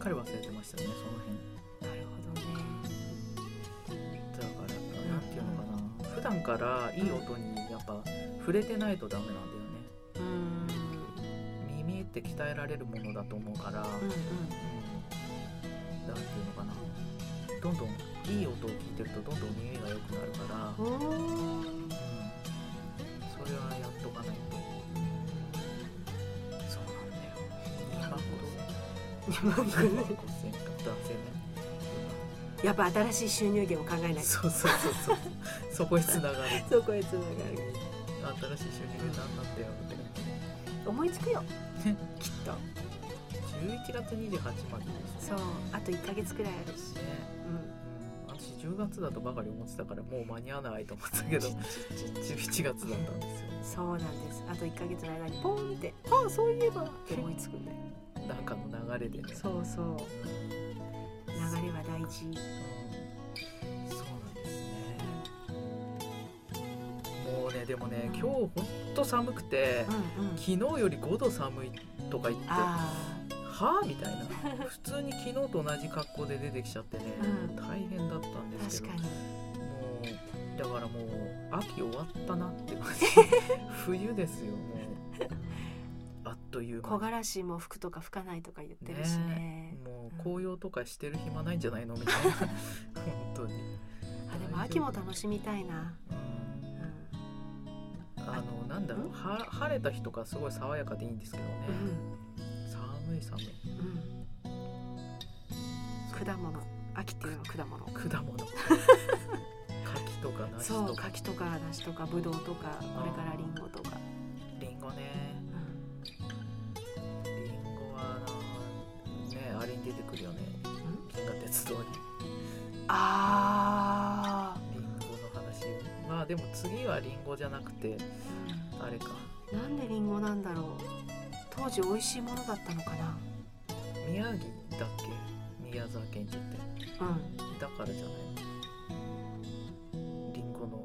かり忘れてましたねその辺。なるほどね。だからなんていうのかな。普段からいい音にやっぱ触れてないとダメなんだよね。うん。耳って鍛えられるものだと思うから、うんうんていうのかな。どんどんいい音を聞いてるとどんどん耳が良くなるから、2万5000 2万5000か男性ねやっぱ新しい収入源を考えないと。そうそうそうそう。そこへつながる。そこへつながる。新しい収入源なんだったよって感じ。思いつくよ。きっと。11月28までですそう。あと1ヶ月くらいあるし。ね、うん。うん、私10月だとばかり思ってたからもう間に合わないと思ってたけど。11月だったんですよ。そうなんです。あと1ヶ月の間にポンって。ああそういえば。って思いつくんだよ。なんかの流れでね。そうそう。うん流れは大事。うんそうなんですね。もうねでもね今日ほんと寒くてうんうん。昨日より5度寒いとか言ってあはあみたいな。普通に昨日と同じ格好で出てきちゃってね、うん。大変だったんあですけ確かどもにうだからもう秋終わったなって感じ。冬ですよもうという間木枯らしも吹くとか吹かないとか言ってるしね。もう紅葉とかしてる暇ないんじゃないの？みたいな。本当に、あでも秋も楽しみたいな、うん、あのなんだろう。は晴れた日とかすごい爽やかでいいんですけどね。うん、寒い寒い。果物。秋っていうのは果物。果物。柿とか梨そうとか柿とか梨とかぶどうとかこれからりんごとか当にあリンゴの話。まあでも次はリンゴじゃなくてあれか。ーなんでリンゴなんだろう。当時美味しいものだったのかな。宮城だっけ？宮沢賢治って。うん。だからじゃない？リンゴの。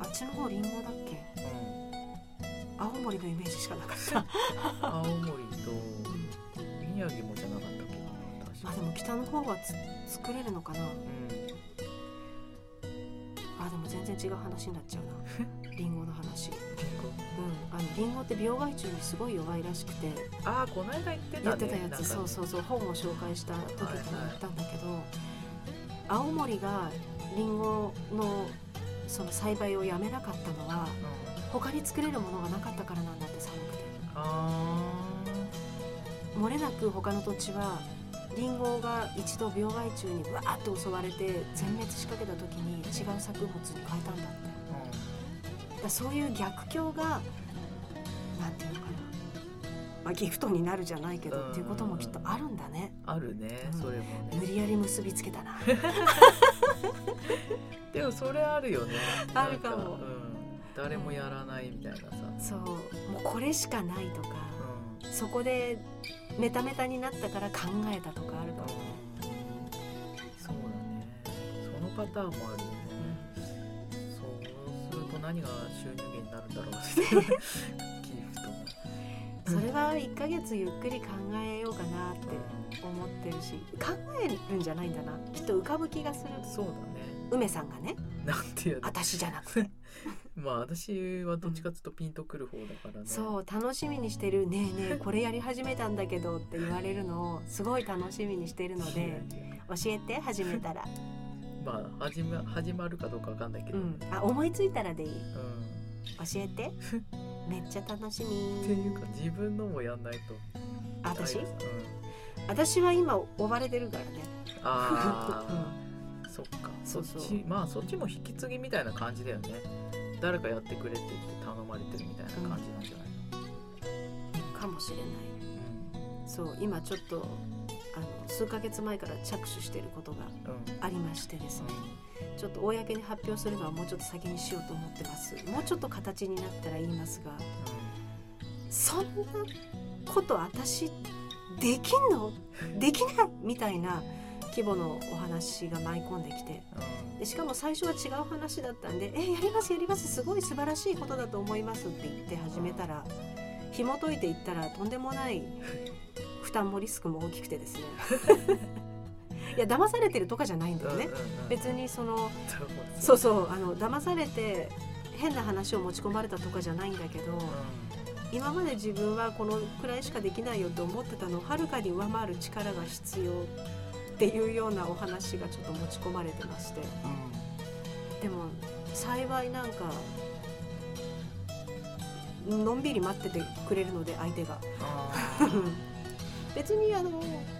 あっちの方リンゴだっけ？うん。青森のイメージしかなかった。青森と宮城もじゃなかったあでも北の方はつ作れるのかな？うん。あでも全然違う話になっちゃうな。リンゴの話。リンゴ。うん。あのリンゴって病害虫にすごい弱いらしくて。ああこの間言ってたね。やってたやつ、ね。そうそうそう。本を紹介した時にも言ったんだけど、青森がリンゴのその栽培をやめなかったのはうん。他に作れるものがなかったからなんだって寒くて。あ漏れなく他の土地はリンゴが一度病害虫にわーっと襲われて全滅しかけた時に違う作物に変えたんだって。ーだそういう逆境がなんていうのかな、まあ、ギフトになるじゃないけどうん。っていうこともきっとあるんだね。うんあるねうん。それもね。無理やり結びつけたな。でもそれあるよね。あるかも。うん、誰もやらないみたいなさ、そう。もうこれしかないとか。うん。そこでメタメタになったから考えたとかあるかも、そうだね。そのパターンもあるよね、そうすると何が収入源になるんだろうってギフトそれは1ヶ月ゆっくり考えようかなって思ってるし考えるんじゃないんだな。きっと浮かぶ気がする。そうだね。梅さんがね。なんていうの？私じゃなくてまあ私はどっちかっていうとピンとくる方だからね。そう楽しみにしてる「ねえねえこれやり始めたんだけど」って言われるのをすごい楽しみにしてるので 教えて始めたら、まあ始ま始まるかどうかわかんないけど、うん、あ思いついたらでいい。うん。教えて。めっちゃ楽しってみいうか自分のもやんないと。私？うん、私は今追われてるからね。ああ、そっか。そそう。そうっちまあそっちも引き継ぎみたいな感じだよね誰かやってくれって言って頼まれてるみたいな感じなんじゃないの、かもしれない。そう。今ちょっとあの数ヶ月前から着手していることがうんうんありましてですね。ちょっと公に発表するのはもうちょっと先にしようと思ってます。もうちょっと形になったら言いますがそんなこと私できんの？できない？みたいな規模のお話が舞い込んできて。うん。でしかも最初は違う話だったんで「えやりますやります。すごい素晴らしいことだと思います」って言って始めたら紐解いていったらとんでもない負担もリスクも大きくてですね。いや騙されてるとかじゃないんだよね。別にそのそうそうあの騙されて変な話を持ち込まれたとかじゃないんだけど今まで自分はこのくらいしかできないよって思ってたのをはるかに上回る力が必要っていうようなお話がちょっと持ち込まれてまして。でも幸いなんかのんびり待っててくれるので相手が。あ 別にあの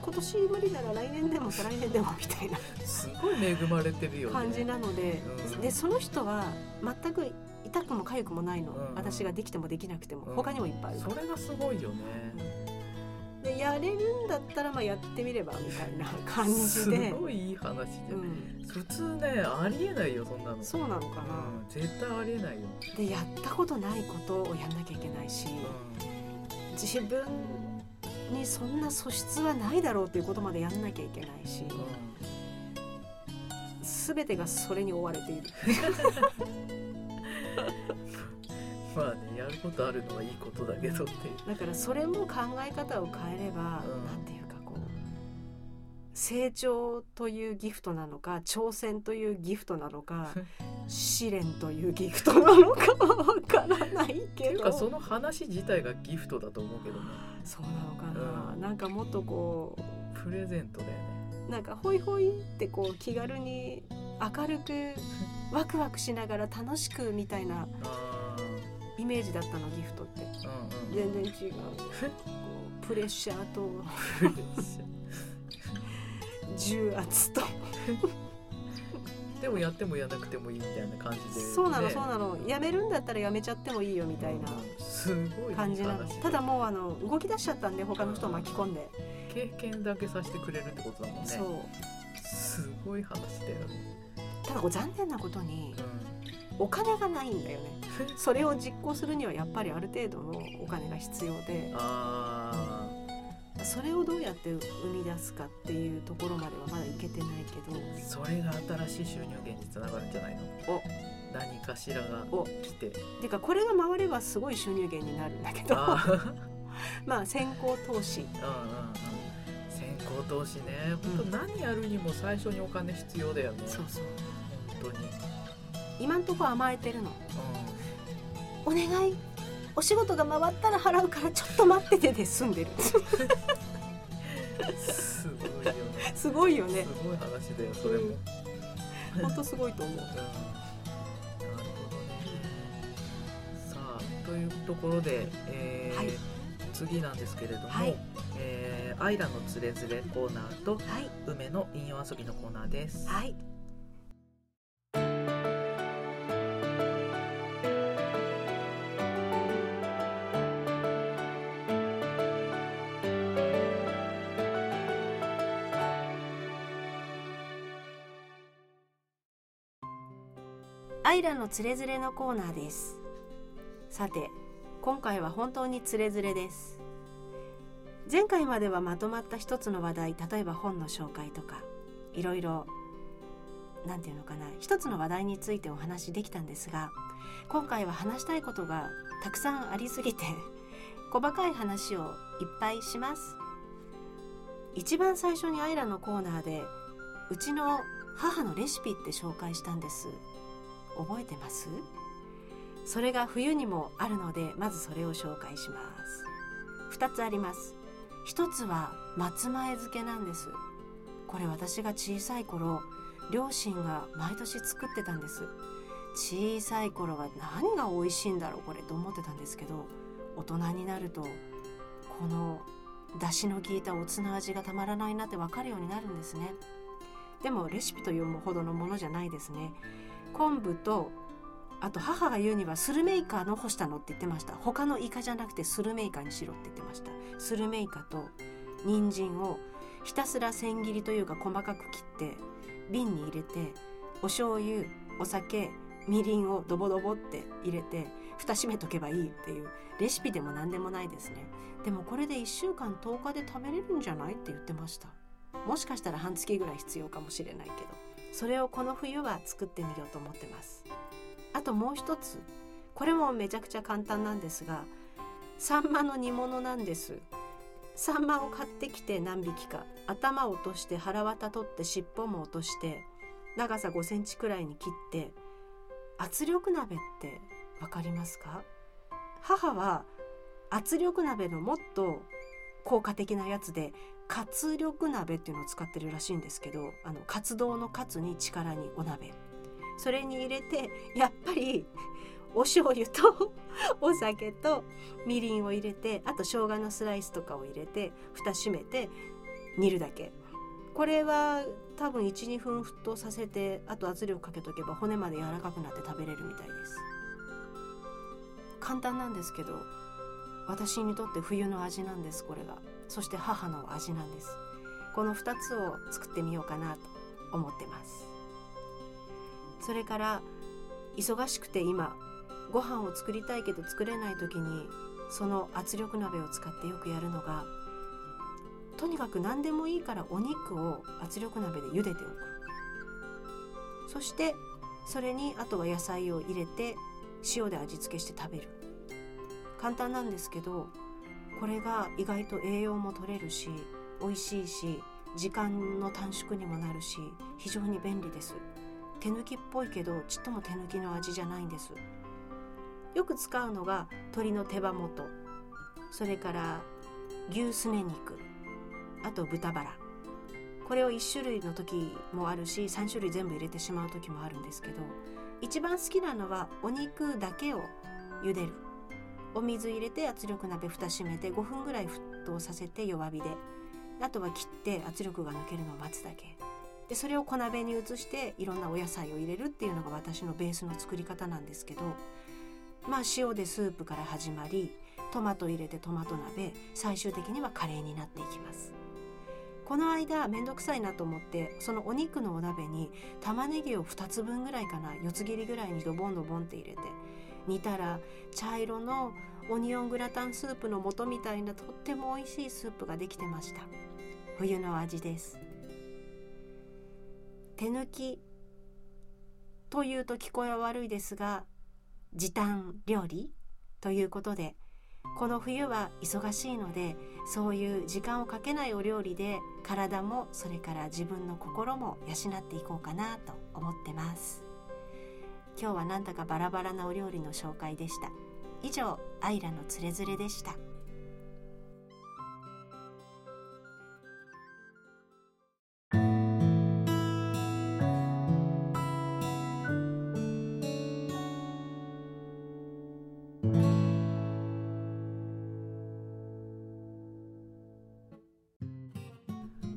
今年無理なら来年でも再来年でもみたいな。ーすごい恵まれてるよね。感じなので、うん。でその人は全く痛くも痒くもないの、うん。私ができてもできなくても、うん。他にもいっぱいある。それがすごいよねれるんだったらまあやってみればみたいな感じすで、ごいいい話じゃ、うん。ん、普通ねありえないよそんなの。そうなのかな、うん、絶対ありえないよ、でやったことないことをやんなきゃいけないし、う自分にそんな素質はないだろうっていうことまでやんなきゃいけないし、んうん。全てがそれに追われている まあねやることあるのはいいことだけどって。だからそれも考え方を変えれば、うん。なんていうかこう成長というギフトなのか挑戦というギフトなのか 試練というギフトなのかはわからないってけど。いうかその話自体がギフトだと思うけどね。そうなのかな、うん。なんかもっとこプレゼントだよね。うなんかホイホイってこう気軽に明るくワクワクしながら楽しくみたいなあイメージだったのギフトって。あうんうん。全然違う。こうプレッシャーと。重圧と。でもやってもやらなくてもいいみたいな感じで、そうなのねそうなの。やめるんだったらやめちゃってもいいよみたいなすごい感じなのいい話。ただもうあの動き出しちゃったんで他の人を巻き込んで、経験だけさせてくれるってことだもんね。そう。すごい話だよね。ただこう残念なことに、お金がないんだよね。それを実行するにはやっぱりある程度のお金が必要で。それをどうやって生み出すかっていうところまではまだいけてないけど。それが新しい収入源につながるんじゃないの？お。何かしらが来て。てかこれが回ればすごい収入源になるんだけど。まあ先行投資、うんうんうん、先行投資ね。本当何やるにも最初にお金必要だよね、そうそう。本当に今んとこ甘えてるの、うん、お願い。お仕事が回ったら払うからちょっと待っててで済んでる。すごいよね。すごいよね。すごい話だよそれも、本当すごいと思う、うん。というところで、えーはい、次なんですけれども、はい、えー、アイラのつれづれコーナーと、はい、梅の引用遊びのコーナーです。はいアイラのつれづれのコーナーです。さて今回は本当につれづれです。前回まではまとまった一つの話題例えば本の紹介とかいろいろ何て言うのかな一つの話題についてお話しできたんですが今回は話したいことがたくさんありすぎて 細かい話をいっぱいします。一番最初にアイラのコーナーでうちの母のレシピって紹介したんです。覚えてます？それが冬にもあるのでまずそれを紹介します。2つあります。1つは松前漬けなんです。これ私が小さい頃両親が毎年作ってたんです。小さい頃は何が美味しいんだろうこれと思ってたんですけど大人になるとこの出汁の効いたおつな味がたまらないなって分かるようになるんですね。でもレシピというほどのものじゃないですね。昆布とあと母が言うにはスルメイカの干したのって言ってました。他のイカじゃなくてスルメイカにしろって言ってました。スルメイカと人参をひたすら千切りというか細かく切って瓶に入れてお醤油お酒みりんをドボドボって入れて蓋閉めとけばいいっていうレシピでも何でもないですね。でもこれで1週間10日で食べれるんじゃないって言ってました。もしかしたら半月ぐらい必要かもしれないけど。それをこの冬は作ってみようと思ってます。あともう一つこれもめちゃくちゃ簡単なんですがサンマの煮物なんです。サンマを買ってきて何匹か頭を落として腹渡取って尻尾も落として長さ5センチくらいに切って圧力鍋って分かりますか？母は圧力鍋のもっと効果的なやつで活力鍋っていうのを使ってるらしいんですけどあの活動の活に力にお鍋。それに入れてやっぱりお醤油と お酒とみりんを入れてあと生姜のスライスとかを入れて蓋閉めて煮るだけ。これは多分12分沸騰させてあと圧力かけとけば骨まで柔らかくなって食べれるみたいです。簡単なんですけど私にとって冬の味なんですこれが。そして母の味なんです。この2つを作ってみようかなと思ってます。それから忙しくて今ご飯を作りたいけど作れない時にその圧力鍋を使ってよくやるのがとにかく何でもいいからお肉を圧力鍋で茹でておく。そしてそれにあとは野菜を入れて塩で味付けして食べる。簡単なんですけどこれが意外と栄養も取れるし美味しいし時間の短縮にもなるし非常に便利です。手抜きっぽいけどちっとも手抜きの味じゃないんです。よく使うのが鶏の手羽元。それから牛すね肉。あと豚バラ。これを1種類の時もあるし3種類全部入れてしまう時もあるんですけど一番好きなのはお肉だけを茹でる。お水入れて圧力鍋蓋閉めて5分ぐらい沸騰させて弱火で。あとは切って圧力が抜けるのを待つだけ。でそれを小鍋に移していろんなお野菜を入れるっていうのが私のベースの作り方なんですけど。まあ塩でスープから始まりトマト入れてトマト鍋最終的にはカレーになっていきます。この間面倒くさいなと思ってそのお肉のお鍋に玉ねぎを2つ分ぐらいかな四つ切りぐらいにドボンドボンって入れて煮たら茶色のオニオングラタンスープの素みたいなとっても美味しいスープができてました。冬の味です。手抜きというと聞こえは悪いですが時短料理ということでこの冬は忙しいのでそういう時間をかけないお料理で体もそれから自分の心も養っていこうかなと思ってます。今日はなんだかバラバラなお料理の紹介でした。以上アイラのつれづれでした。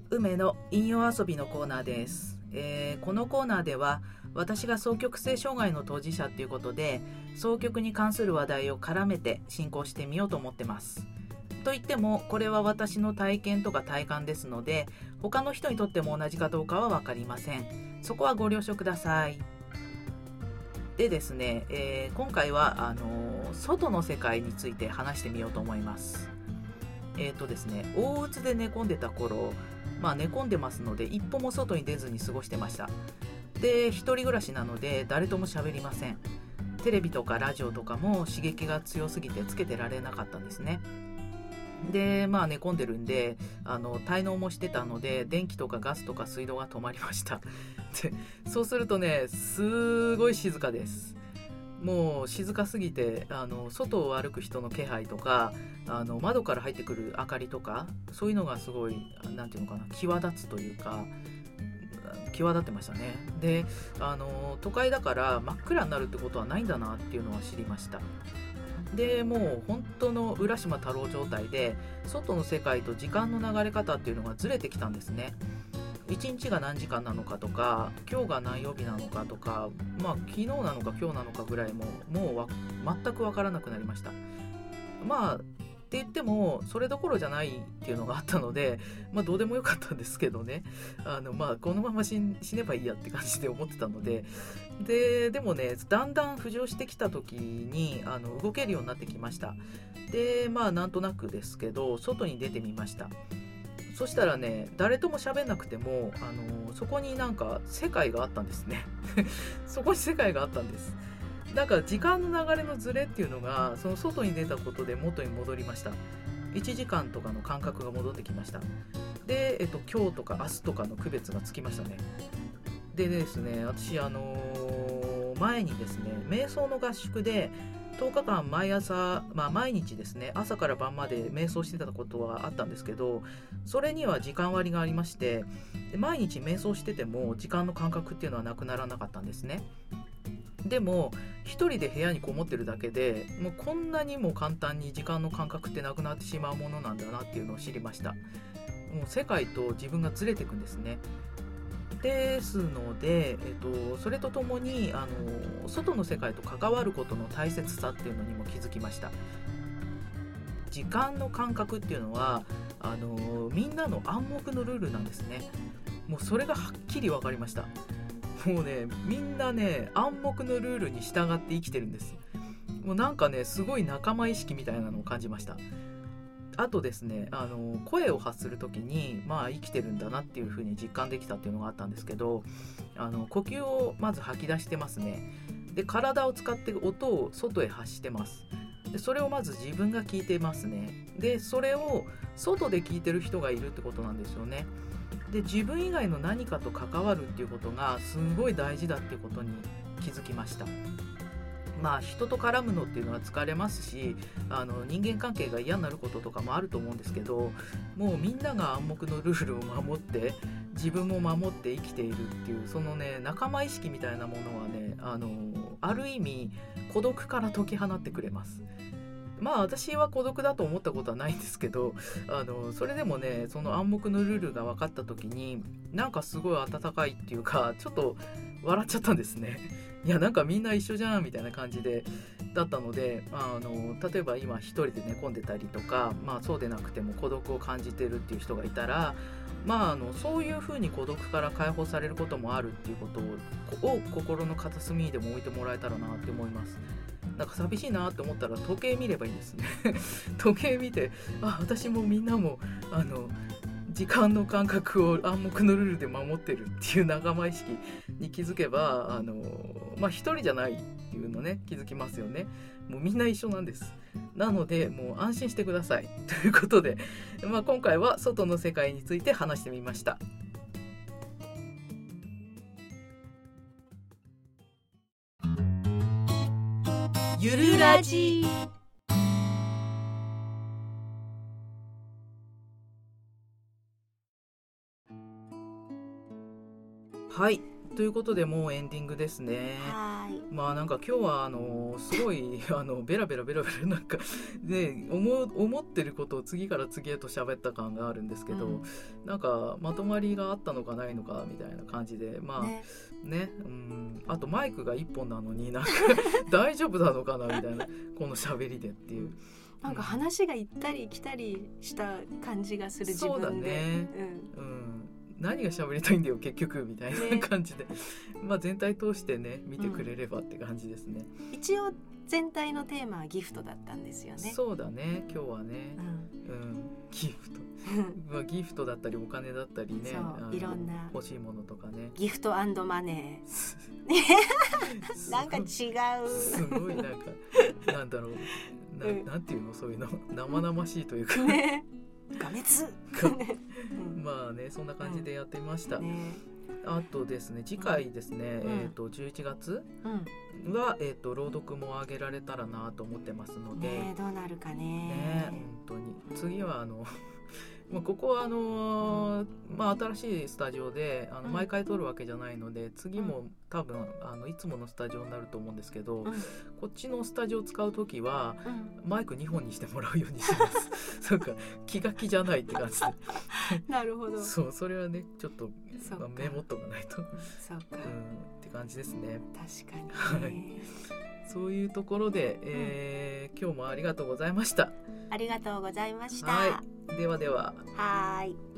梅の引用遊びのコーナーです、えー、このコーナーでは私が双極性障害の当事者っていうことで双極に関する話題を絡めて進行してみようと思ってます。と言ってもこれは私の体験とか体感ですので他の人にとっても同じかどうかは分かりません。そこはご了承ください。でですね、えー、今回はあのー、外の世界について話してみようと思います。えっ、ー、とですね大うつで寝込んでた頃まあ寝込んでますので一歩も外に出ずに過ごしてました。で一人暮らしなので誰とも喋りません。テレビとかラジオとかも刺激が強すぎてつけてられなかったんですね。でまあ寝込んでるんであの滞納もしてたので電気とかガスとか水道が止まりました。でそうするとねすごい静かです。もう静かすぎてあの外を歩く人の気配とかあの窓から入ってくる明かりとかそういうのがすごい何て言うのかな際立つというか際立ってましたね。であの都会だから真っ暗になるってことはないんだなっていうのは知りました。でもう本当の浦島太郎状態で外の世界と時間の流れ方っていうのがずれてきたんですね。1日が何時間なのかとか今日が何曜日なのかとかまあ昨日なのか今日なのかぐらいももう全く分からなくなりました。まあって言ってもそれどころじゃないっていうのがあったので、まあ、どうでもよかったんですけどね。あの、まあ、このまま死ねばいいやって感じで思ってたので。ででもねだんだん浮上してきた時にあの動けるようになってきました。でまあなんとなくですけど外に出てみました。そしたらね誰とも喋んなくてもあのそこになんか世界があったんですね。そこに世界があったんです。だか時間の流れのズレっていうのがその外に出たことで元に戻りました。1時間とかの感覚が戻ってきました。で、えっと、今日とか明日とかの区別がつきましたね。でですね私あのー、前にですね瞑想の合宿で10日間毎朝、まあ、毎日ですね朝から晩まで瞑想してたことはあったんですけどそれには時間割がありましてで毎日瞑想してても時間の感覚っていうのはなくならなかったんですね。でも1人で部屋にこもってるだけでもうこんなにも簡単に時間の感覚ってなくなってしまうものなんだなっていうのを知りました。もう世界と自分がずれていくんですね。ですので、えっと、それとともにあの外の世界と関わることの大切さっていうのにも気づきました。時間の感覚っていうのはあのみんなの暗黙のルールなんですね。もうそれがはっきり分かりました。もうねみんなね暗黙のルールに従って生きてるんです。もうなんかねすごい仲間意識みたいなのを感じました。あとですねあの声を発する時にまあ生きてるんだなっていう風に実感できたっていうのがあったんですけどあの呼吸をまず吐き出してますね。で体を使って音を外へ発してます。でそれをまず自分が聞いてますね。でそれを外で聞いてる人がいるってことなんですよね。で自分以外の何かと関わるっていうことがすごい大事だっていうことに気づきました。まあ人と絡むのっていうのは疲れますしあの人間関係が嫌になることとかもあると思うんですけどもうみんなが暗黙のルールを守って自分も守って生きているっていうそのね仲間意識みたいなものはねあのある意味孤独から解き放ってくれます。まあ私は孤独だと思ったことはないんですけどあのそれでもねその暗黙のルールが分かった時になんかすごい温かいっていうかちょっと笑っちゃったんですねいやなんかみんな一緒じゃんみたいな感じでだったのであの例えば今一人で寝込んでたりとか、まあ、そうでなくても孤独を感じてるっていう人がいたら、まあ、あのそういうふうに孤独から解放されることもあるっていうことを心の片隅にでも置いてもらえたらなって思います。なんか寂しいなって思ったら時計見ればいいですね 時計見てあ私もみんなもあの時間の感覚を暗黙のルールで守ってるっていう仲間意識に気づけばあのまあ一人じゃないっていうのね気づきますよね。もうみんな一緒なんです。なのでもう安心してください。ということで、まあ、今回は外の世界について話してみました。ゆるラジ。はい。ということでもうエンディングですね。まあなんか今日はあのすごい あのベラベラベラベラなんか ね思思ってることを次から次へと喋った感があるんですけど、うん、なんかまとまりがあったのかないのかみたいな感じでまあね、ね、うん。あとマイクが1本なのになんか 大丈夫なのかなみたいなこの喋りでっていう。なんか話が行ったり来たりした感じがする自分で。そうだね。うん、うん何が喋りたいんだよ結局みたいな感じで、ね、まあ全体通してね見てくれればって感じですね、うん、一応全体のテーマはギフトだったんですよね。そうだね今日はね、うん、うん、ギフト。まあギフトだったりお金だったりねいろんな。欲しいものとかね。ギフトマネー。なんか違う。すごいなんかなんだろう。な,、ん、なんていうの？そういうの。生々しいというか、ね画滅 まあねそんな感じでやってみました、ね、あとですね次回ですね、うん、えっ、ー、と11月は、えっ、ー、と朗読も上げられたらなと思ってますので、ね、どうなるかね。ね本当に。次はあのまあ、ここはあのー、まあ、新しいスタジオであの毎回撮るわけじゃないので次も多分あのいつものスタジオになると思うんですけど、うん、こっちのスタジオを使う時は、うん、マイク2本にしてもらうようにします。そうか気が気じゃないって感じで。なるほど。そうそれはねちょっと、まあ、メモっとかないと。そうか、うん、って感じですね。確かに、はいそういうところで、えー、今日もありがとうございました。ありがとうございました。はい、ではでは。はい。